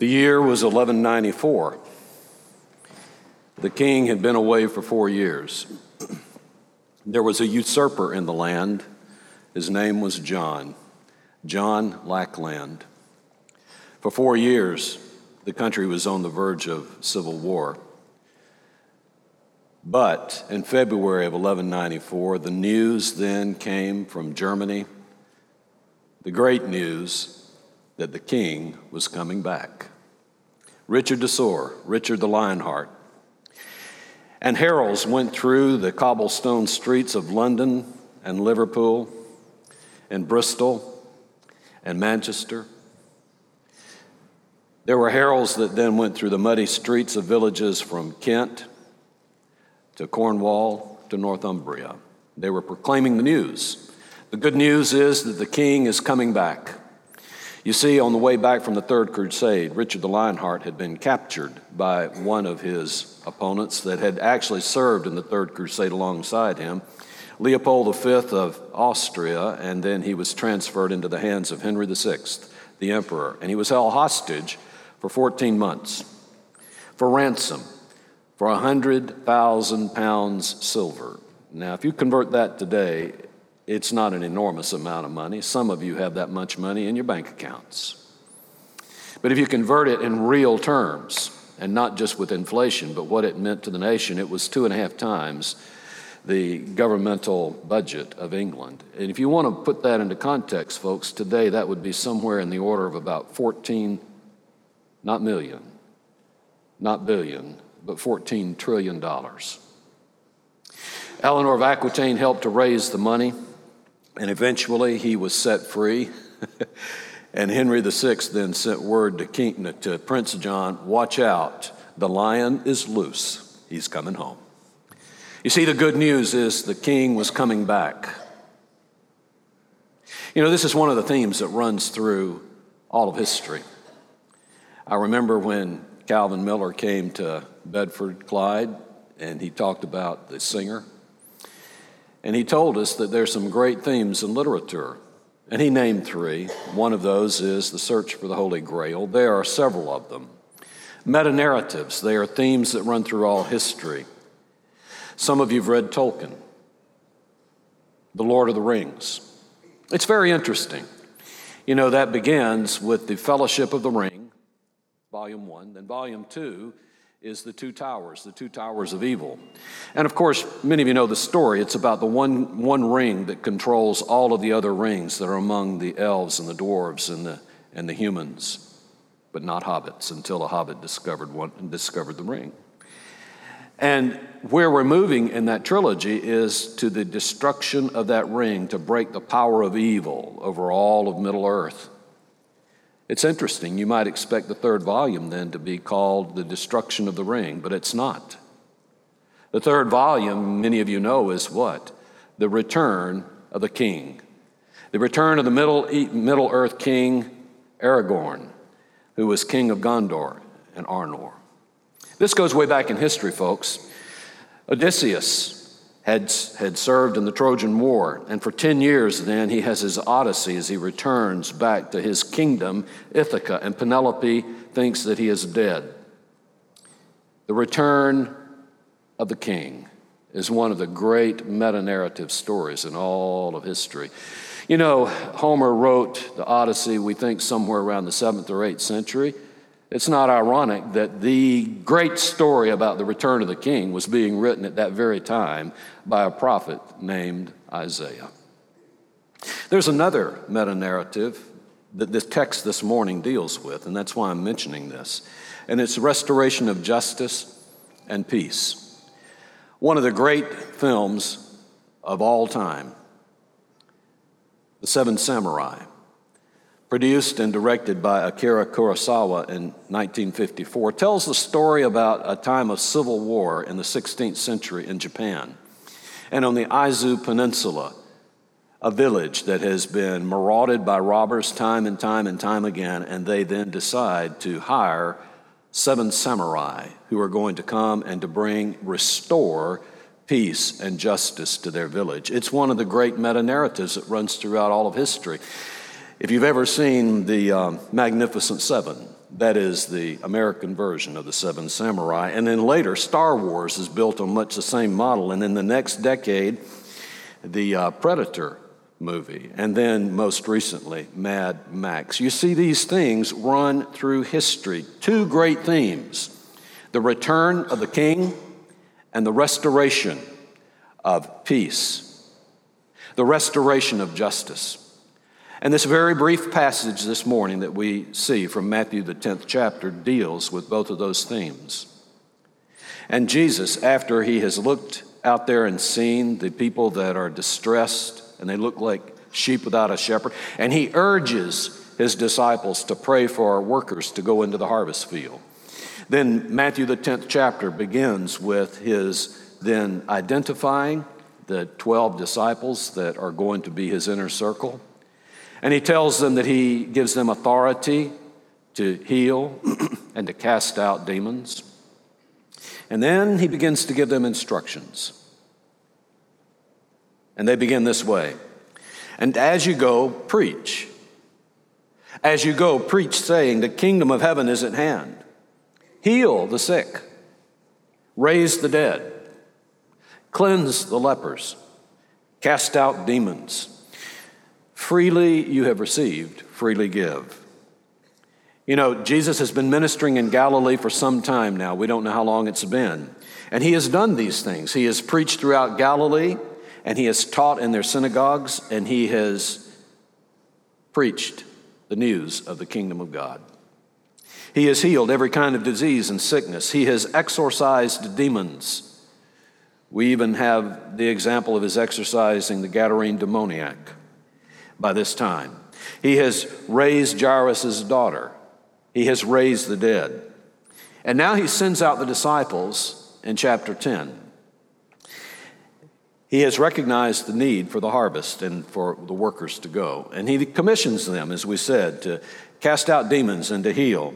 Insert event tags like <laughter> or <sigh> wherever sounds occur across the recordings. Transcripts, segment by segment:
The year was 1194. The king had been away for four years. <clears throat> There was a usurper in the land. His name was John, John Lackland. For four years, the country was on the verge of civil war. But in February of 1194, the news then came from Germany the great news that the king was coming back. Richard de Sore, Richard the Lionheart, and heralds went through the cobblestone streets of London and Liverpool and Bristol and Manchester. There were heralds that then went through the muddy streets of villages from Kent to Cornwall to Northumbria. They were proclaiming the news the good news is that the king is coming back. You see, on the way back from the Third Crusade, Richard the Lionheart had been captured by one of his opponents that had actually served in the Third Crusade alongside him, Leopold V of Austria, and then he was transferred into the hands of Henry VI, the emperor, and he was held hostage for 14 months for ransom for 100,000 pounds silver. Now, if you convert that today, it's not an enormous amount of money. Some of you have that much money in your bank accounts. But if you convert it in real terms, and not just with inflation, but what it meant to the nation, it was two and a half times the governmental budget of England. And if you want to put that into context, folks, today that would be somewhere in the order of about 14, not million, not billion, but 14 trillion dollars. Eleanor of Aquitaine helped to raise the money. And eventually he was set free. <laughs> and Henry VI then sent word to, King, to Prince John watch out, the lion is loose. He's coming home. You see, the good news is the king was coming back. You know, this is one of the themes that runs through all of history. I remember when Calvin Miller came to Bedford, Clyde, and he talked about the singer and he told us that there's some great themes in literature. And he named three. One of those is the search for the Holy Grail. There are several of them. Meta narratives, they are themes that run through all history. Some of you have read Tolkien, The Lord of the Rings. It's very interesting. You know, that begins with the Fellowship of the Ring, volume one. Then, volume two is the two towers, the two towers of evil. And of course, many of you know the story. It's about the one, one ring that controls all of the other rings that are among the elves and the dwarves and the, and the humans, but not hobbits until a hobbit discovered, one, discovered the ring. And where we're moving in that trilogy is to the destruction of that ring to break the power of evil over all of Middle Earth. It's interesting. You might expect the third volume then to be called The Destruction of the Ring, but it's not. The third volume, many of you know, is what? The Return of the King. The return of the Middle, Middle Earth King Aragorn, who was king of Gondor and Arnor. This goes way back in history, folks. Odysseus had, had served in the Trojan War. And for 10 years, then, he has his odyssey as he returns back to his kingdom, Ithaca, and Penelope thinks that he is dead. The return of the king is one of the great meta narrative stories in all of history. You know, Homer wrote the Odyssey, we think somewhere around the seventh or eighth century. It's not ironic that the great story about the return of the king was being written at that very time by a prophet named Isaiah. There's another meta narrative that this text this morning deals with, and that's why I'm mentioning this, and it's restoration of justice and peace. One of the great films of all time, The Seven Samurai produced and directed by Akira Kurosawa in 1954, tells the story about a time of civil war in the 16th century in Japan. And on the Aizu Peninsula, a village that has been marauded by robbers time and time and time again, and they then decide to hire seven samurai who are going to come and to bring, restore peace and justice to their village. It's one of the great meta narratives that runs throughout all of history. If you've ever seen the um, Magnificent Seven, That is the American version of the Seven Samurai. And then later, Star Wars is built on much the same model. And in the next decade, the uh, Predator movie. And then most recently, Mad Max. You see these things run through history. Two great themes the return of the king and the restoration of peace, the restoration of justice. And this very brief passage this morning that we see from Matthew, the 10th chapter, deals with both of those themes. And Jesus, after he has looked out there and seen the people that are distressed and they look like sheep without a shepherd, and he urges his disciples to pray for our workers to go into the harvest field. Then Matthew, the 10th chapter, begins with his then identifying the 12 disciples that are going to be his inner circle. And he tells them that he gives them authority to heal <clears throat> and to cast out demons. And then he begins to give them instructions. And they begin this way. And as you go, preach. As you go, preach, saying, The kingdom of heaven is at hand. Heal the sick, raise the dead, cleanse the lepers, cast out demons. Freely you have received, freely give. You know, Jesus has been ministering in Galilee for some time now. We don't know how long it's been. And he has done these things. He has preached throughout Galilee, and he has taught in their synagogues, and he has preached the news of the kingdom of God. He has healed every kind of disease and sickness. He has exorcised demons. We even have the example of his exorcising the Gadarene demoniac by this time. He has raised Jairus' daughter, he has raised the dead. And now he sends out the disciples in chapter 10. He has recognized the need for the harvest and for the workers to go. And he commissions them, as we said, to cast out demons and to heal.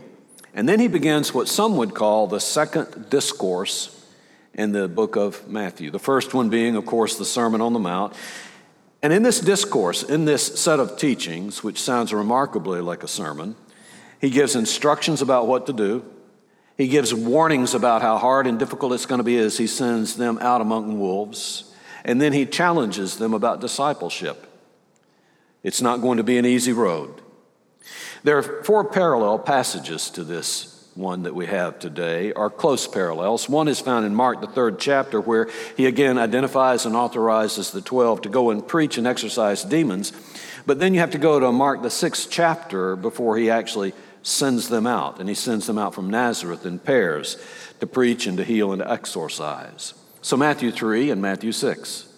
And then he begins what some would call the second discourse in the book of Matthew. The first one being, of course, the Sermon on the Mount. And in this discourse, in this set of teachings, which sounds remarkably like a sermon, he gives instructions about what to do. He gives warnings about how hard and difficult it's going to be as he sends them out among wolves. And then he challenges them about discipleship. It's not going to be an easy road. There are four parallel passages to this one that we have today are close parallels. One is found in Mark, the third chapter, where he again identifies and authorizes the 12 to go and preach and exorcise demons. But then you have to go to Mark, the sixth chapter, before he actually sends them out. And he sends them out from Nazareth in pairs to preach and to heal and to exorcise. So Matthew 3 and Matthew 6.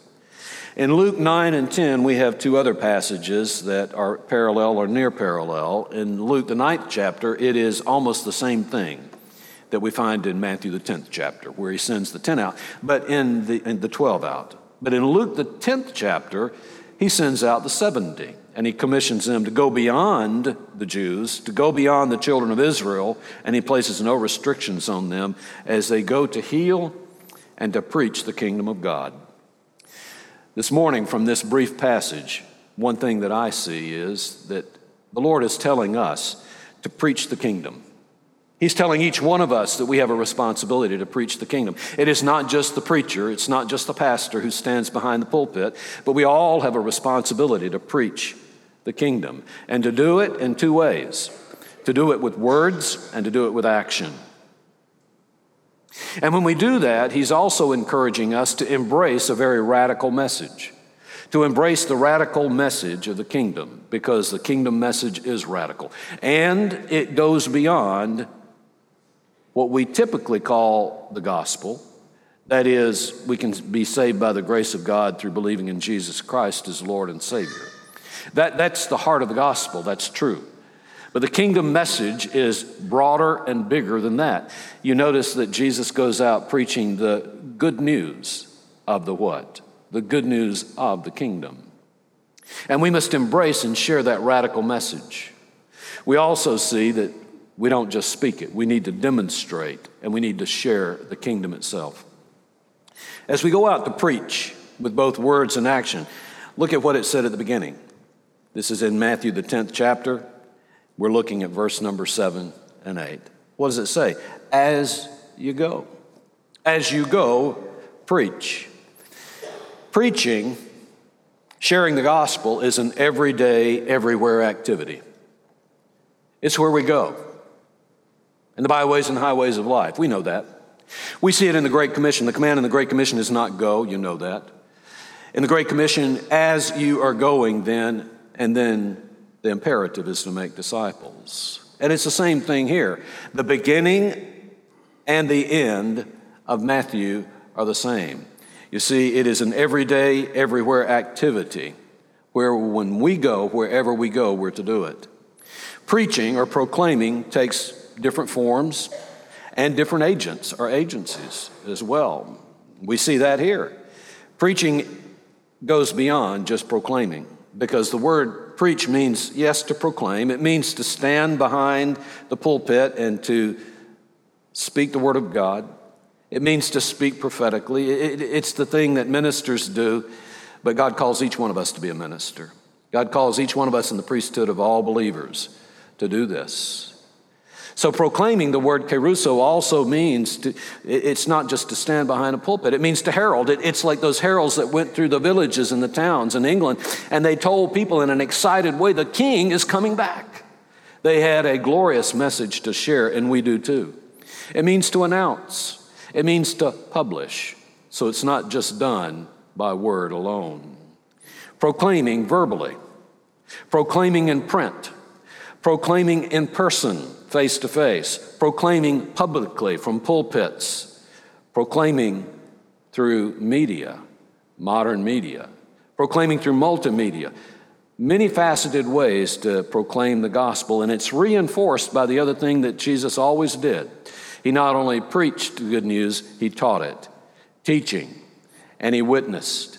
In Luke 9 and 10, we have two other passages that are parallel or near parallel. In Luke, the ninth chapter, it is almost the same thing that we find in Matthew, the 10th chapter, where he sends the 10 out, but in the, in the 12 out. But in Luke, the 10th chapter, he sends out the 70, and he commissions them to go beyond the Jews, to go beyond the children of Israel, and he places no restrictions on them as they go to heal and to preach the kingdom of God. This morning, from this brief passage, one thing that I see is that the Lord is telling us to preach the kingdom. He's telling each one of us that we have a responsibility to preach the kingdom. It is not just the preacher, it's not just the pastor who stands behind the pulpit, but we all have a responsibility to preach the kingdom and to do it in two ways to do it with words and to do it with action. And when we do that, he's also encouraging us to embrace a very radical message, to embrace the radical message of the kingdom, because the kingdom message is radical. And it goes beyond what we typically call the gospel. That is, we can be saved by the grace of God through believing in Jesus Christ as Lord and Savior. That, that's the heart of the gospel, that's true. But the kingdom message is broader and bigger than that. You notice that Jesus goes out preaching the good news of the what? The good news of the kingdom. And we must embrace and share that radical message. We also see that we don't just speak it, we need to demonstrate and we need to share the kingdom itself. As we go out to preach with both words and action, look at what it said at the beginning. This is in Matthew, the 10th chapter. We're looking at verse number seven and 8. What does it say? As you go. As you go, preach. Preaching, sharing the gospel, is an everyday, everywhere activity. It's where we go, in the byways and highways of life. We know that. We see it in the Great Commission. The command in the Great Commission is not go, you know that. In the Great Commission, as you are going, then, and then the imperative is to make disciples. And it's the same thing here. The beginning and the end of Matthew are the same. You see, it is an everyday, everywhere activity where when we go, wherever we go, we're to do it. Preaching or proclaiming takes different forms and different agents or agencies as well. We see that here. Preaching goes beyond just proclaiming because the word preach means, yes, to proclaim. It means to stand behind the pulpit and to speak the word of God. It means to speak prophetically. It, it, it's the thing that ministers do, but God calls each one of us to be a minister. God calls each one of us in the priesthood of all believers to do this. So proclaiming the word kerusso also means to, it's not just to stand behind a pulpit. It means to herald. It, it's like those heralds that went through the villages and the towns in England and they told people in an excited way, the king is coming back. They had a glorious message to share, and we do too. It means to announce. It means to publish. So it's not just done by word alone. Proclaiming verbally, proclaiming in print, proclaiming in person, face to face, proclaiming publicly from pulpits, proclaiming through media, modern media, proclaiming through multimedia, many faceted ways to proclaim the gospel, and it's reinforced by the other thing that Jesus always did. He not only preached the good news, he taught it, teaching, and he witnessed.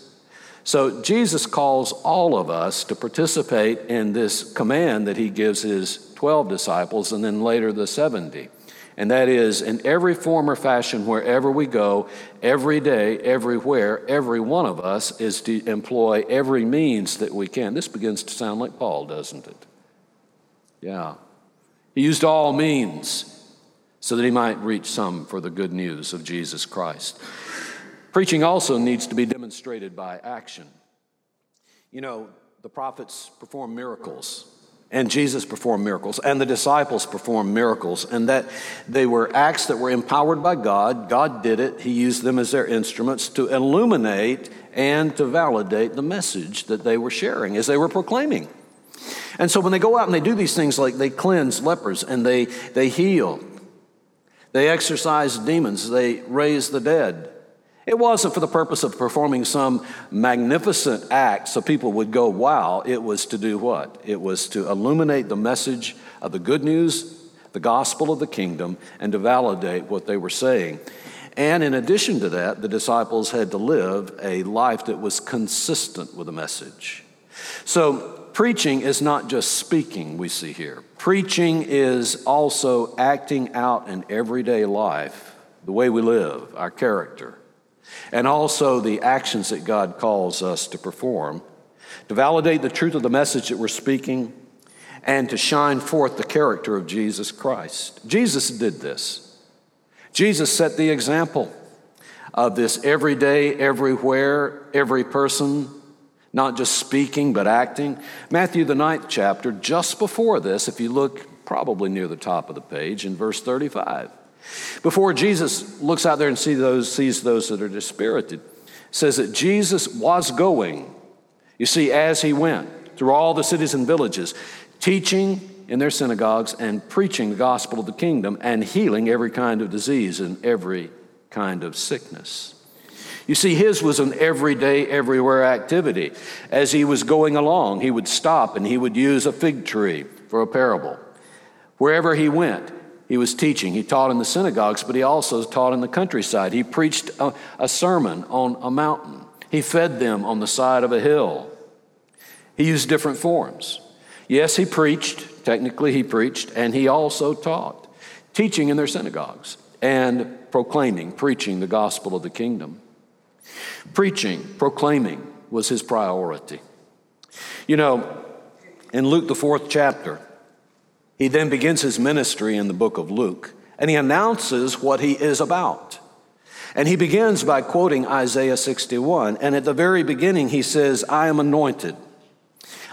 So Jesus calls all of us to participate in this command that he gives his 12 disciples and then later the 70. And that is in every form or fashion, wherever we go, every day, everywhere, every one of us is to employ every means that we can. This begins to sound like Paul, doesn't it? Yeah. He used all means so that he might reach some for the good news of Jesus Christ. Preaching also needs to be demonstrated by action. You know, the prophets perform miracles, and Jesus performed miracles, and the disciples performed miracles, and that they were acts that were empowered by God. God did it, He used them as their instruments to illuminate and to validate the message that they were sharing as they were proclaiming. And so when they go out and they do these things like they cleanse lepers and they, they heal, they exorcise demons, they raise the dead, it wasn't for the purpose of performing some magnificent act so people would go, wow. It was to do what? It was to illuminate the message of the good news, the gospel of the kingdom, and to validate what they were saying. And in addition to that, the disciples had to live a life that was consistent with the message. So, preaching is not just speaking, we see here. Preaching is also acting out in everyday life, the way we live, our character and also the actions that God calls us to perform, to validate the truth of the message that we're speaking, and to shine forth the character of Jesus Christ. Jesus did this. Jesus set the example of this every day, everywhere, every person, not just speaking, but acting. Matthew, the ninth chapter, just before this, if you look probably near the top of the page in verse 35. Before Jesus looks out there and see those, sees those that are dispirited, says that Jesus was going, you see, as he went through all the cities and villages, teaching in their synagogues and preaching the gospel of the kingdom and healing every kind of disease and every kind of sickness. You see, his was an everyday, everywhere activity. As he was going along, he would stop and he would use a fig tree for a parable. Wherever he went, he was teaching. He taught in the synagogues, but he also taught in the countryside. He preached a, a, sermon on a mountain. He fed them on the side of a hill. He used different forms. Yes, he preached, technically, he preached, and he also taught, teaching in their synagogues and proclaiming, preaching the gospel of the kingdom. Preaching, proclaiming was his priority. You know, in Luke, the fourth chapter, He then begins his ministry in the book of Luke, and he announces what he is about. And he begins by quoting Isaiah 61. And at the very beginning, he says, I am anointed.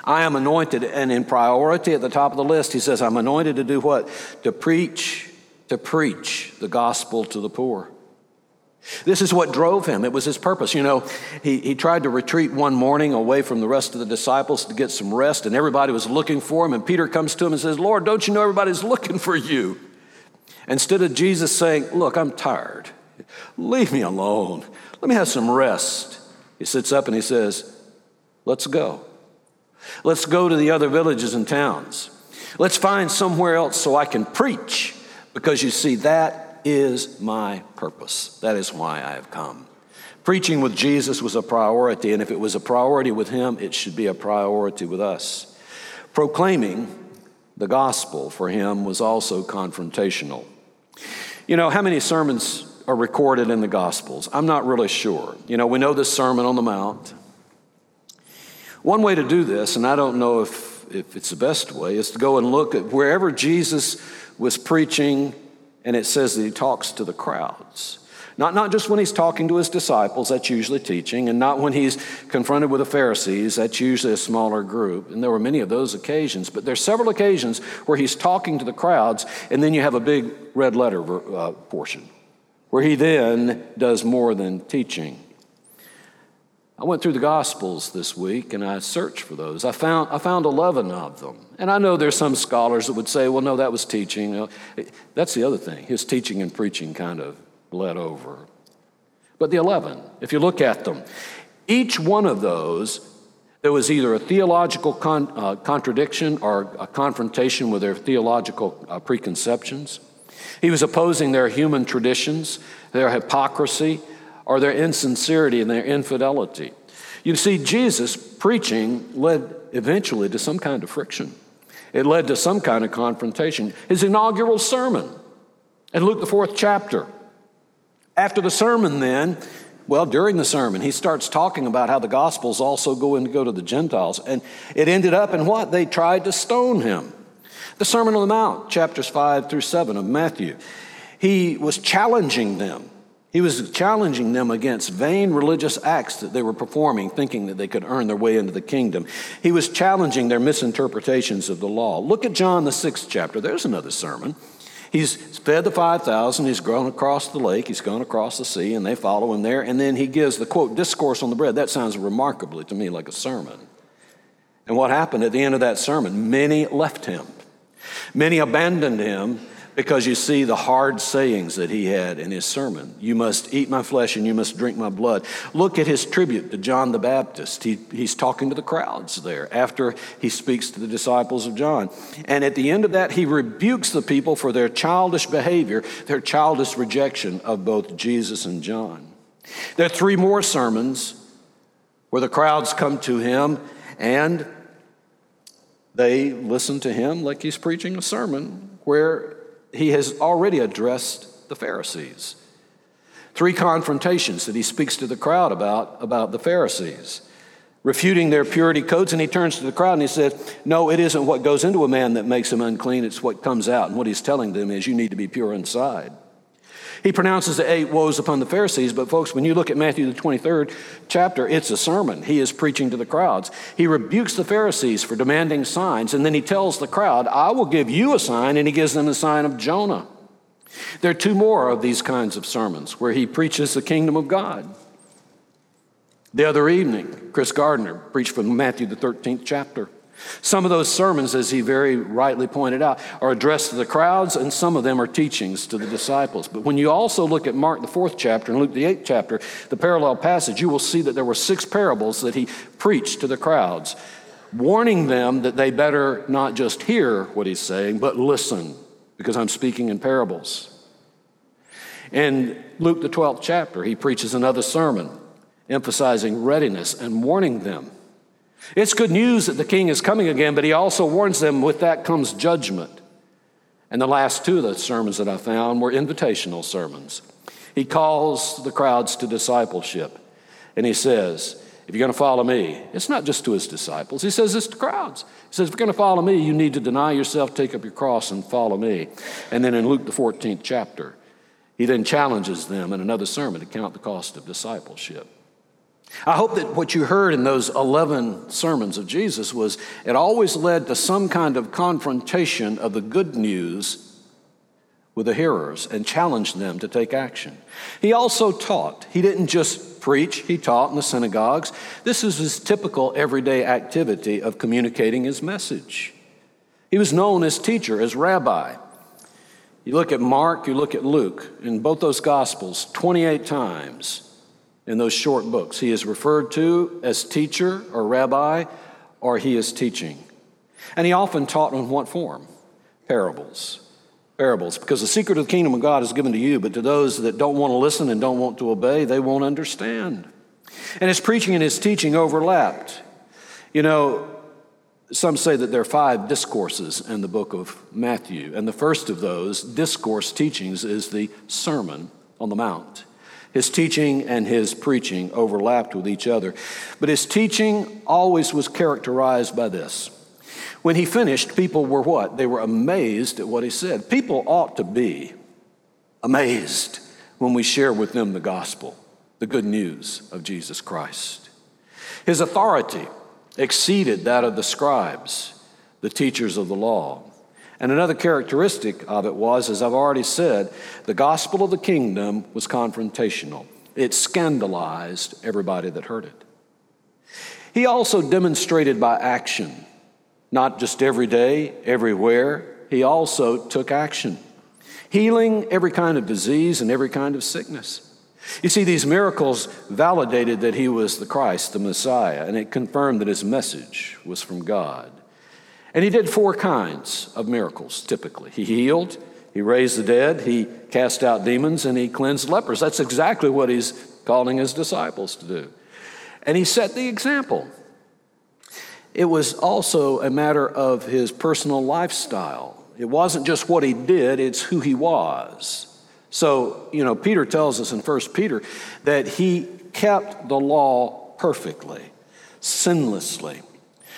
I am anointed. And in priority at the top of the list, he says, I'm anointed to do what? To preach, to preach the gospel to the poor. This is what drove him. It was his purpose. You know, he, he tried to retreat one morning away from the rest of the disciples to get some rest, and everybody was looking for him. And Peter comes to him and says, Lord, don't you know everybody's looking for you? Instead of Jesus saying, Look, I'm tired. Leave me alone. Let me have some rest. He sits up and he says, Let's go. Let's go to the other villages and towns. Let's find somewhere else so I can preach, because you see, that is my purpose. That is why I have come. Preaching with Jesus was a priority, and if it was a priority with him, it should be a priority with us. Proclaiming the gospel for him was also confrontational. You know, how many sermons are recorded in the Gospels? I'm not really sure. You know, we know the Sermon on the Mount. One way to do this, and I don't know if, if it's the best way, is to go and look at wherever Jesus was preaching and it says that he talks to the crowds. Not, not just when he's talking to his disciples, that's usually teaching, and not when he's confronted with the Pharisees, that's usually a smaller group. And there were many of those occasions, but there's several occasions where he's talking to the crowds, and then you have a big red letter uh, portion where he then does more than teaching. I went through the Gospels this week and I searched for those. I found, I found 11 of them. And I know there's some scholars that would say, well, no, that was teaching. That's the other thing. His teaching and preaching kind of bled over. But the 11, if you look at them, each one of those, there was either a theological con, uh, contradiction or a confrontation with their theological uh, preconceptions. He was opposing their human traditions, their hypocrisy, or their insincerity and their infidelity. You see, Jesus preaching led eventually to some kind of friction. It led to some kind of confrontation. His inaugural sermon in Luke, the fourth chapter. After the sermon, then, well, during the sermon, he starts talking about how the Gospels also go to go to the Gentiles. And it ended up in what? They tried to stone him. The Sermon on the Mount, chapters 5 through 7 of Matthew. He was challenging them he was challenging them against vain religious acts that they were performing, thinking that they could earn their way into the kingdom. He was challenging their misinterpretations of the law. Look at John, the sixth chapter. There's another sermon. He's fed the 5,000. He's gone across the lake. He's gone across the sea, and they follow him there. And then he gives the quote, discourse on the bread. That sounds remarkably to me like a sermon. And what happened at the end of that sermon? Many left him. Many abandoned him because you see the hard sayings that he had in his sermon. You must eat my flesh and you must drink my blood. Look at his tribute to John the Baptist. He, he's talking to the crowds there after he speaks to the disciples of John. And at the end of that, he rebukes the people for their childish behavior, their childish rejection of both Jesus and John. There are three more sermons where the crowds come to him and they listen to him like he's preaching a sermon where he has already addressed the Pharisees. Three confrontations that he speaks to the crowd about, about the Pharisees, refuting their purity codes. And he turns to the crowd and he says, No, it isn't what goes into a man that makes him unclean, it's what comes out. And what he's telling them is, You need to be pure inside. He pronounces the eight woes upon the Pharisees, but folks, when you look at Matthew, the 23rd chapter, it's a sermon. He is preaching to the crowds. He rebukes the Pharisees for demanding signs, and then he tells the crowd, I will give you a sign, and he gives them the sign of Jonah. There are two more of these kinds of sermons where he preaches the kingdom of God. The other evening, Chris Gardner preached from Matthew, the 13th chapter. Some of those sermons, as he very rightly pointed out, are addressed to the crowds, and some of them are teachings to the disciples. But when you also look at Mark, the fourth chapter, and Luke, the eighth chapter, the parallel passage, you will see that there were six parables that he preached to the crowds, warning them that they better not just hear what he's saying, but listen, because I'm speaking in parables. In Luke, the 12th chapter, he preaches another sermon, emphasizing readiness and warning them it's good news that the king is coming again, but he also warns them with that comes judgment. And the last two of the sermons that I found were invitational sermons. He calls the crowds to discipleship, and he says, if you're going to follow me, it's not just to his disciples. He says this to crowds. He says, if you're going to follow me, you need to deny yourself, take up your cross, and follow me. And then in Luke, the 14th chapter, he then challenges them in another sermon to count the cost of discipleship. I hope that what you heard in those 11 sermons of Jesus was it always led to some kind of confrontation of the good news with the hearers and challenged them to take action. He also taught. He didn't just preach, he taught in the synagogues. This is his typical everyday activity of communicating his message. He was known as teacher, as rabbi. You look at Mark, you look at Luke, in both those gospels, 28 times in those short books. He is referred to as teacher or rabbi, or he is teaching. And he often taught in what form? Parables. Parables. Because the secret of the kingdom of God is given to you, but to those that don't want to listen and don't want to obey, they won't understand. And his preaching and his teaching overlapped. You know, some say that there are five discourses in the book of Matthew, and the first of those discourse teachings is the Sermon on the Mount. His teaching and his preaching overlapped with each other. But his teaching always was characterized by this. When he finished, people were what? They were amazed at what he said. People ought to be amazed when we share with them the gospel, the good news of Jesus Christ. His authority exceeded that of the scribes, the teachers of the law. And another characteristic of it was, as I've already said, the gospel of the kingdom was confrontational. It scandalized everybody that heard it. He also demonstrated by action, not just every day, everywhere, he also took action, healing every kind of disease and every kind of sickness. You see, these miracles validated that he was the Christ, the Messiah, and it confirmed that his message was from God. And he did four kinds of miracles typically. He healed, he raised the dead, he cast out demons, and he cleansed lepers. That's exactly what he's calling his disciples to do. And he set the example. It was also a matter of his personal lifestyle. It wasn't just what he did, it's who he was. So, you know, Peter tells us in 1 Peter that he kept the law perfectly, sinlessly.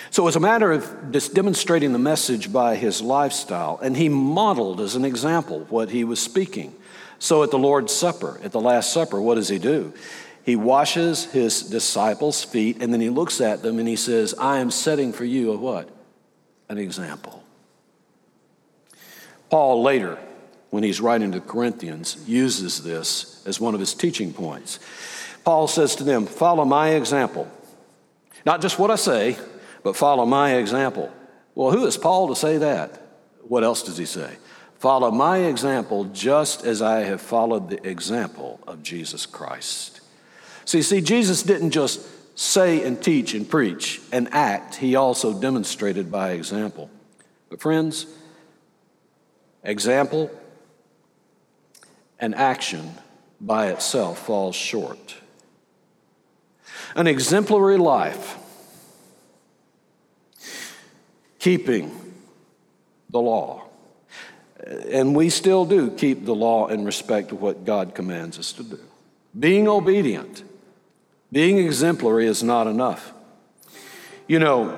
So it was a matter of just demonstrating the message by his lifestyle, and he modeled as an example what he was speaking. So at the Lord's Supper, at the Last Supper, what does he do? He washes his disciples' feet, and then he looks at them and he says, I am setting for you a what? An example. Paul later, when he's writing to Corinthians, uses this as one of his teaching points. Paul says to them, Follow my example. Not just what I say, but follow my example. Well, who is Paul to say that? What else does he say? Follow my example just as I have followed the example of Jesus Christ. See, see, Jesus didn't just say and teach and preach and act, he also demonstrated by example. But, friends, example and action by itself falls short. An exemplary life keeping the law. And we still do keep the law in respect to what God commands us to do. Being obedient, being exemplary is not enough. You know,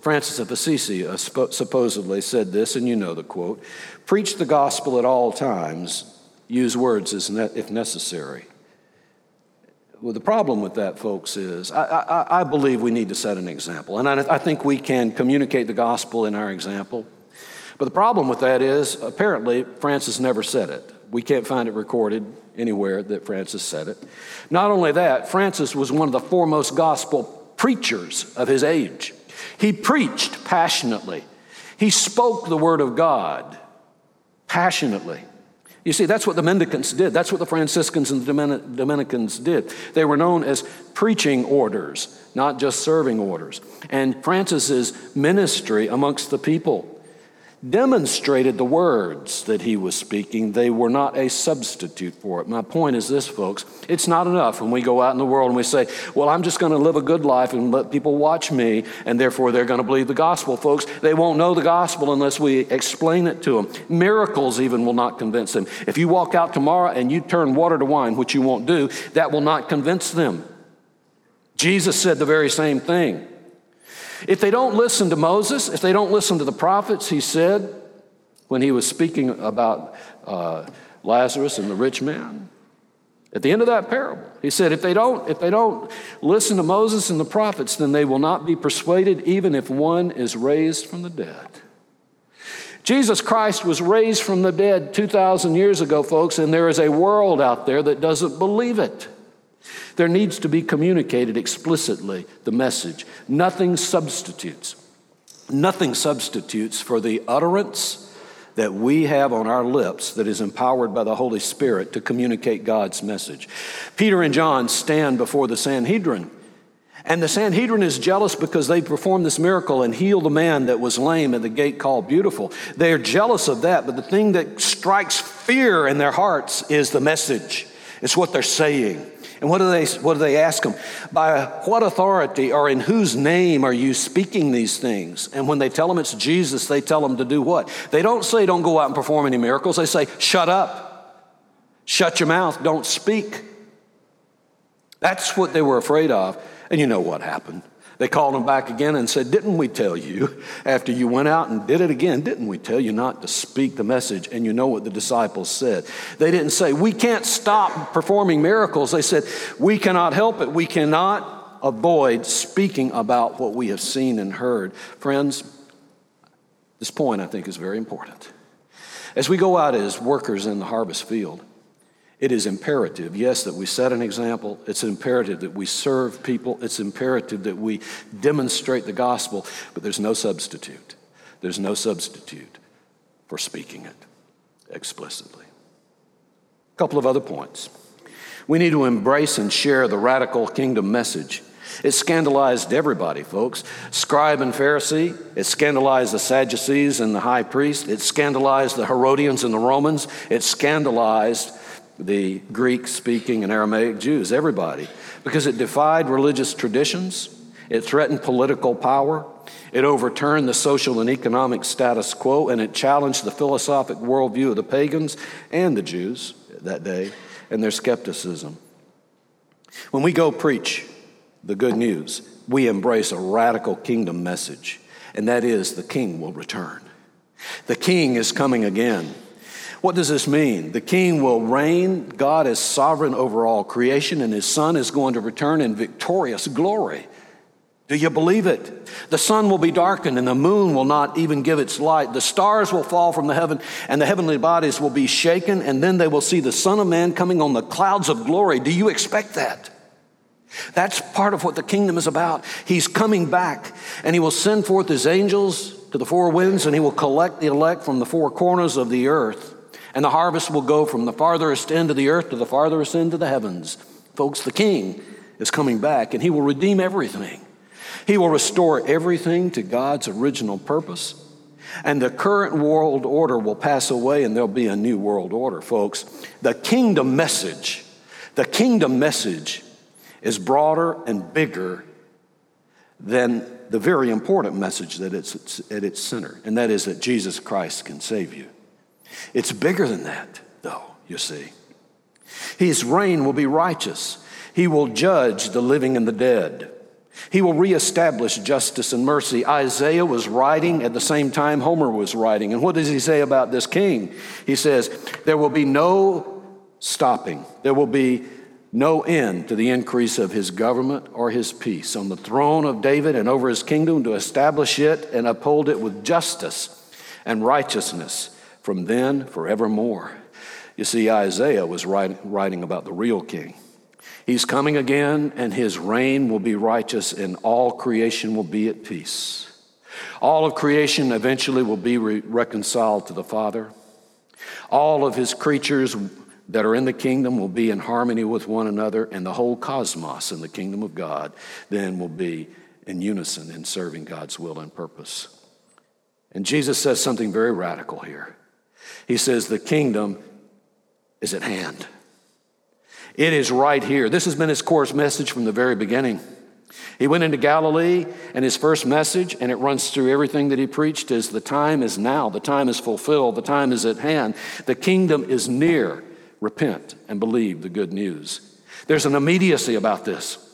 Francis of Assisi uh, supposedly said this, and you know the quote Preach the gospel at all times, use words if necessary. Well, the problem with that, folks, is I, I, I believe we need to set an example. And I, I think we can communicate the gospel in our example. But the problem with that is apparently Francis never said it. We can't find it recorded anywhere that Francis said it. Not only that, Francis was one of the foremost gospel preachers of his age. He preached passionately, he spoke the word of God passionately. You see, that's what the mendicants did. That's what the Franciscans and the Dominicans did. They were known as preaching orders, not just serving orders. And Francis's ministry amongst the people demonstrated the words that he was speaking. They were not a substitute for it. My point is this, folks it's not enough when we go out in the world and we say, Well, I'm just going to live a good life and let people watch me, and therefore they're going to believe the gospel. Folks, they won't know the gospel unless we explain it to them. Miracles even will not convince them. If you walk out tomorrow and you turn water to wine, which you won't do, that will not convince them. Jesus said the very same thing. If they don't listen to Moses, if they don't listen to the prophets, he said when he was speaking about uh, Lazarus and the rich man, at the end of that parable, he said, if they, don't, if they don't listen to Moses and the prophets, then they will not be persuaded, even if one is raised from the dead. Jesus Christ was raised from the dead 2,000 years ago, folks, and there is a world out there that doesn't believe it. There needs to be communicated explicitly the message. Nothing substitutes. Nothing substitutes for the utterance that we have on our lips that is empowered by the Holy Spirit to communicate God's message. Peter and John stand before the Sanhedrin. And the Sanhedrin is jealous because they performed this miracle and healed a man that was lame at the gate called Beautiful. They are jealous of that, but the thing that strikes fear in their hearts is the message. It's what they're saying. And what do they, what do they ask him? By what authority or in whose name are you speaking these things? And when they tell them it's Jesus, they tell them to do what? They don't say, don't go out and perform any miracles. They say, shut up, shut your mouth, don't speak. That's what they were afraid of. And you know what happened. They called him back again and said, Didn't we tell you after you went out and did it again? Didn't we tell you not to speak the message? And you know what the disciples said. They didn't say, We can't stop performing miracles. They said, We cannot help it. We cannot avoid speaking about what we have seen and heard. Friends, this point I think is very important. As we go out as workers in the harvest field, it is imperative, yes, that we set an example. It's imperative that we serve people. It's imperative that we demonstrate the gospel, but there's no substitute. There's no substitute for speaking it explicitly. A couple of other points. We need to embrace and share the radical kingdom message. It scandalized everybody, folks. Scribe and Pharisee. It scandalized the Sadducees and the high priest. It scandalized the Herodians and the Romans. It scandalized the Greek speaking and Aramaic Jews, everybody, because it defied religious traditions, it threatened political power, it overturned the social and economic status quo, and it challenged the philosophic worldview of the pagans and the Jews that day and their skepticism. When we go preach the good news, we embrace a radical kingdom message, and that is the king will return. The king is coming again. What does this mean? The king will reign. God is sovereign over all creation, and his son is going to return in victorious glory. Do you believe it? The sun will be darkened and the moon will not even give its light. The stars will fall from the heaven and the heavenly bodies will be shaken, and then they will see the Son of Man coming on the clouds of glory. Do you expect that? That's part of what the kingdom is about. He's coming back and he will send forth his angels to the four winds and he will collect the elect from the four corners of the earth. And the harvest will go from the farthest end of the earth to the farthest end of the heavens. Folks, the king is coming back and he will redeem everything. He will restore everything to God's original purpose. And the current world order will pass away and there'll be a new world order, folks. The kingdom message, the kingdom message is broader and bigger than the very important message that it's at its center, and that is that Jesus Christ can save you. It's bigger than that, though, you see. His reign will be righteous. He will judge the living and the dead. He will reestablish justice and mercy. Isaiah was writing at the same time Homer was writing. And what does he say about this king? He says, There will be no stopping, there will be no end to the increase of his government or his peace on the throne of David and over his kingdom to establish it and uphold it with justice and righteousness from then forevermore. You see, Isaiah was writing about the real king. He's coming again, and his reign will be righteous, and all creation will be at peace. All of creation eventually will be re- reconciled to the Father. All of his creatures that are in the kingdom will be in harmony with one another, and the whole cosmos in the kingdom of God then will be in unison in serving God's will and purpose. And Jesus says something very radical here. He says, The kingdom is at hand. It is right here. This has been his course message from the very beginning. He went into Galilee, and his first message, and it runs through everything that he preached, is the time is now, the time is fulfilled, the time is at hand, the kingdom is near. Repent and believe the good news. There's an immediacy about this.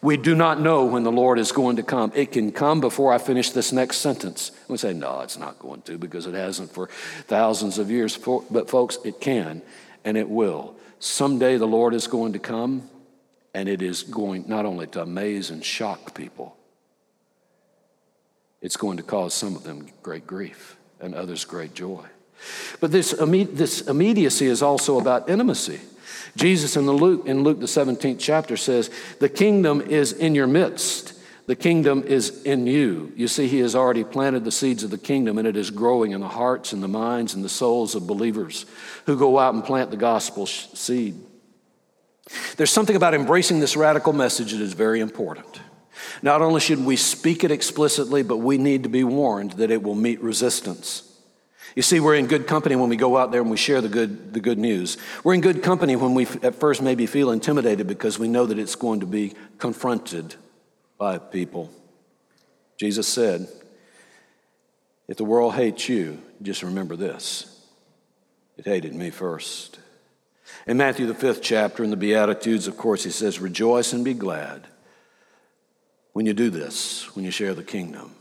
We do not know when the Lord is going to come. It can come before I finish this next sentence. We say, no, it's not going to because it hasn't for thousands of years. But, folks, it can and it will. Someday the Lord is going to come and it is going not only to amaze and shock people, it's going to cause some of them great grief and others great joy. But this, this immediacy is also about intimacy. Jesus in, the Luke, in Luke, the 17th chapter, says, The kingdom is in your midst. The kingdom is in you. You see, he has already planted the seeds of the kingdom, and it is growing in the hearts and the minds and the souls of believers who go out and plant the gospel seed. There's something about embracing this radical message that is very important. Not only should we speak it explicitly, but we need to be warned that it will meet resistance. You see, we're in good company when we go out there and we share the good, the good news. We're in good company when we at first maybe feel intimidated because we know that it's going to be confronted by people. Jesus said, If the world hates you, just remember this it hated me first. In Matthew, the fifth chapter, in the Beatitudes, of course, he says, Rejoice and be glad when you do this, when you share the kingdom.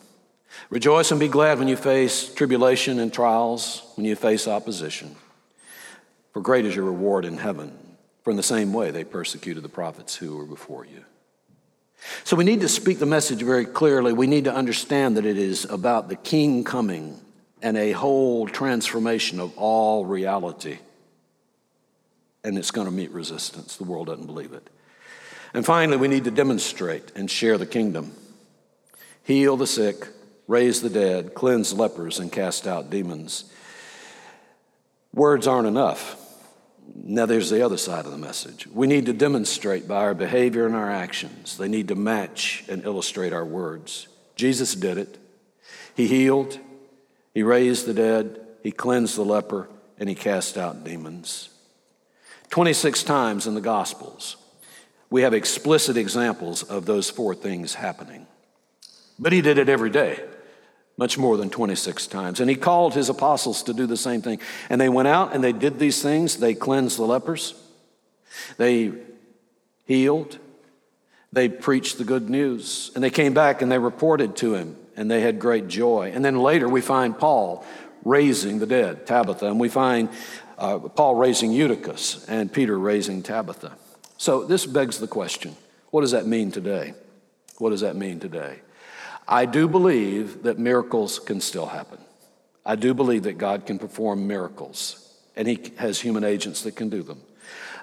Rejoice and be glad when you face tribulation and trials, when you face opposition. For great is your reward in heaven. For in the same way they persecuted the prophets who were before you. So we need to speak the message very clearly. We need to understand that it is about the king coming and a whole transformation of all reality. And it's going to meet resistance. The world doesn't believe it. And finally, we need to demonstrate and share the kingdom. Heal the sick, raise the dead, cleanse lepers, and cast out demons. Words aren't enough. Now, there's the other side of the message. We need to demonstrate by our behavior and our actions. They need to match and illustrate our words. Jesus did it. He healed, He raised the dead, He cleansed the leper, and He cast out demons. 26 times in the Gospels, we have explicit examples of those four things happening. But He did it every day much more than 26 times. And he called his apostles to do the same thing. And they went out and they did these things. They cleansed the lepers, they healed, they preached the good news. And they came back and they reported to him, and they had great joy. And then later we find Paul raising the dead, Tabitha, and we find uh, Paul raising Eutychus and Peter raising Tabitha. So this begs the question what does that mean today? What does that mean today? I do believe that miracles can still happen. I do believe that God can perform miracles, and He has human agents that can do them.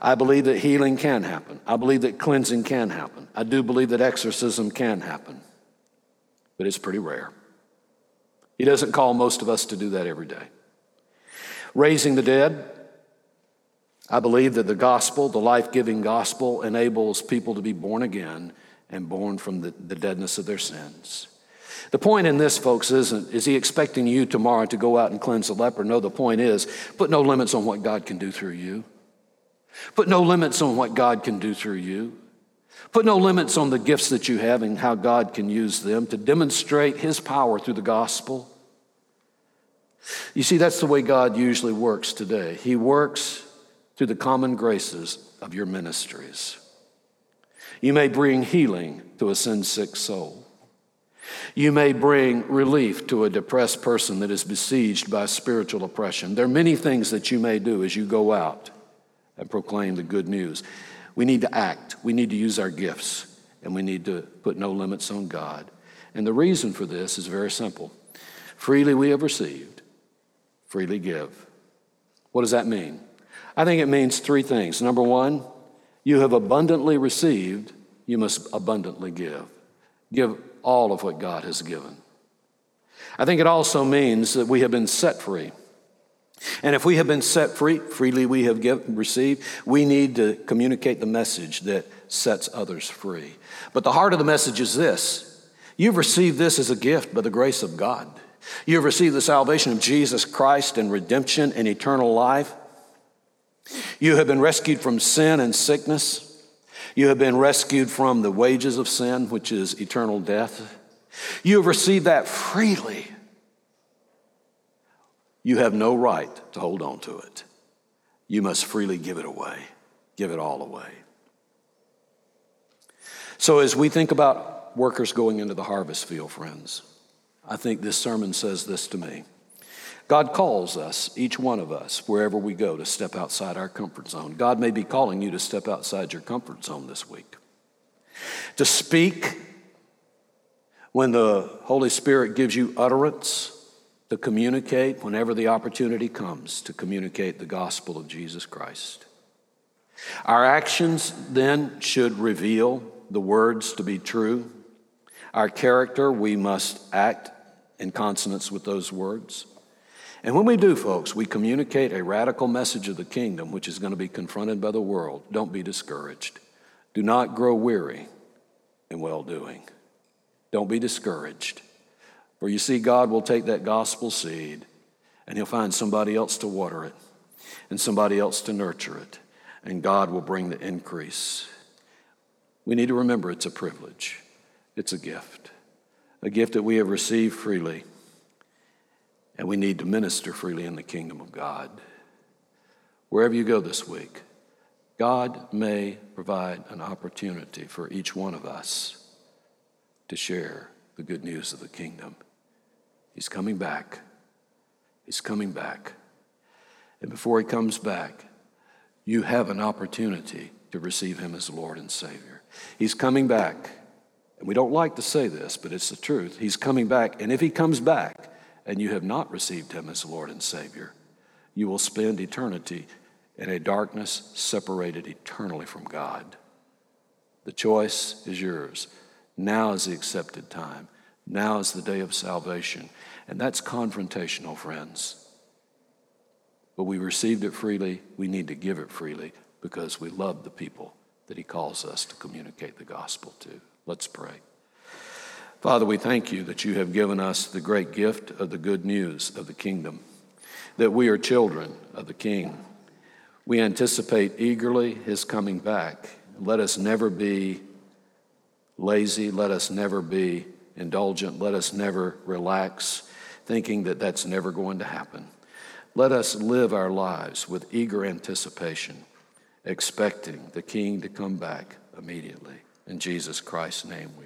I believe that healing can happen. I believe that cleansing can happen. I do believe that exorcism can happen, but it's pretty rare. He doesn't call most of us to do that every day. Raising the dead, I believe that the gospel, the life giving gospel, enables people to be born again and born from the, the deadness of their sins. The point in this, folks, isn't, is he expecting you tomorrow to go out and cleanse the leper? No, the point is, put no limits on what God can do through you. Put no limits on what God can do through you. Put no limits on the gifts that you have and how God can use them to demonstrate his power through the gospel. You see, that's the way God usually works today. He works through the common graces of your ministries. You may bring healing to a sin sick soul. You may bring relief to a depressed person that is besieged by spiritual oppression. There are many things that you may do as you go out and proclaim the good news. We need to act, we need to use our gifts, and we need to put no limits on God. And the reason for this is very simple freely we have received, freely give. What does that mean? I think it means three things. Number one, you have abundantly received, you must abundantly give. Give all of what God has given. I think it also means that we have been set free. And if we have been set free, freely we have give, received, we need to communicate the message that sets others free. But the heart of the message is this you've received this as a gift by the grace of God. You have received the salvation of Jesus Christ and redemption and eternal life. You have been rescued from sin and sickness. You have been rescued from the wages of sin, which is eternal death. You have received that freely. You have no right to hold on to it. You must freely give it away, give it all away. So, as we think about workers going into the harvest field, friends, I think this sermon says this to me. God calls us, each one of us, wherever we go, to step outside our comfort zone. God may be calling you to step outside your comfort zone this week, to speak when the Holy Spirit gives you utterance, to communicate whenever the opportunity comes to communicate the gospel of Jesus Christ. Our actions then should reveal the words to be true. Our character, we must act in consonance with those words. And when we do, folks, we communicate a radical message of the kingdom, which is going to be confronted by the world. Don't be discouraged. Do not grow weary in well doing. Don't be discouraged. For you see, God will take that gospel seed and He'll find somebody else to water it and somebody else to nurture it, and God will bring the increase. We need to remember it's a privilege, it's a gift, a gift that we have received freely, and we need to minister freely in the kingdom of God. Wherever you go this week, God may provide an opportunity for each one of us to share the good news of the kingdom. He's coming back. He's coming back. And before he comes back, you have an opportunity to receive him as Lord and Savior. He's coming back. And we don't like to say this, but it's the truth. He's coming back. And if he comes back and you have not received him as Lord and Savior, you will spend eternity in a darkness separated eternally from God. The choice is yours. Now is the accepted time. Now is the day of salvation. And that's confrontational, friends. But we received it freely. We need to give it freely because we love the people that He calls us to communicate the gospel to. Let's pray. Father, we thank you that you have given us the great gift of the good news of the kingdom, that we are children of the King. We anticipate eagerly His coming back. Let us never be lazy. Let us never be indulgent. Let us never relax thinking that that's never going to happen. Let us live our lives with eager anticipation, expecting the King to come back immediately. In Jesus Christ's name we.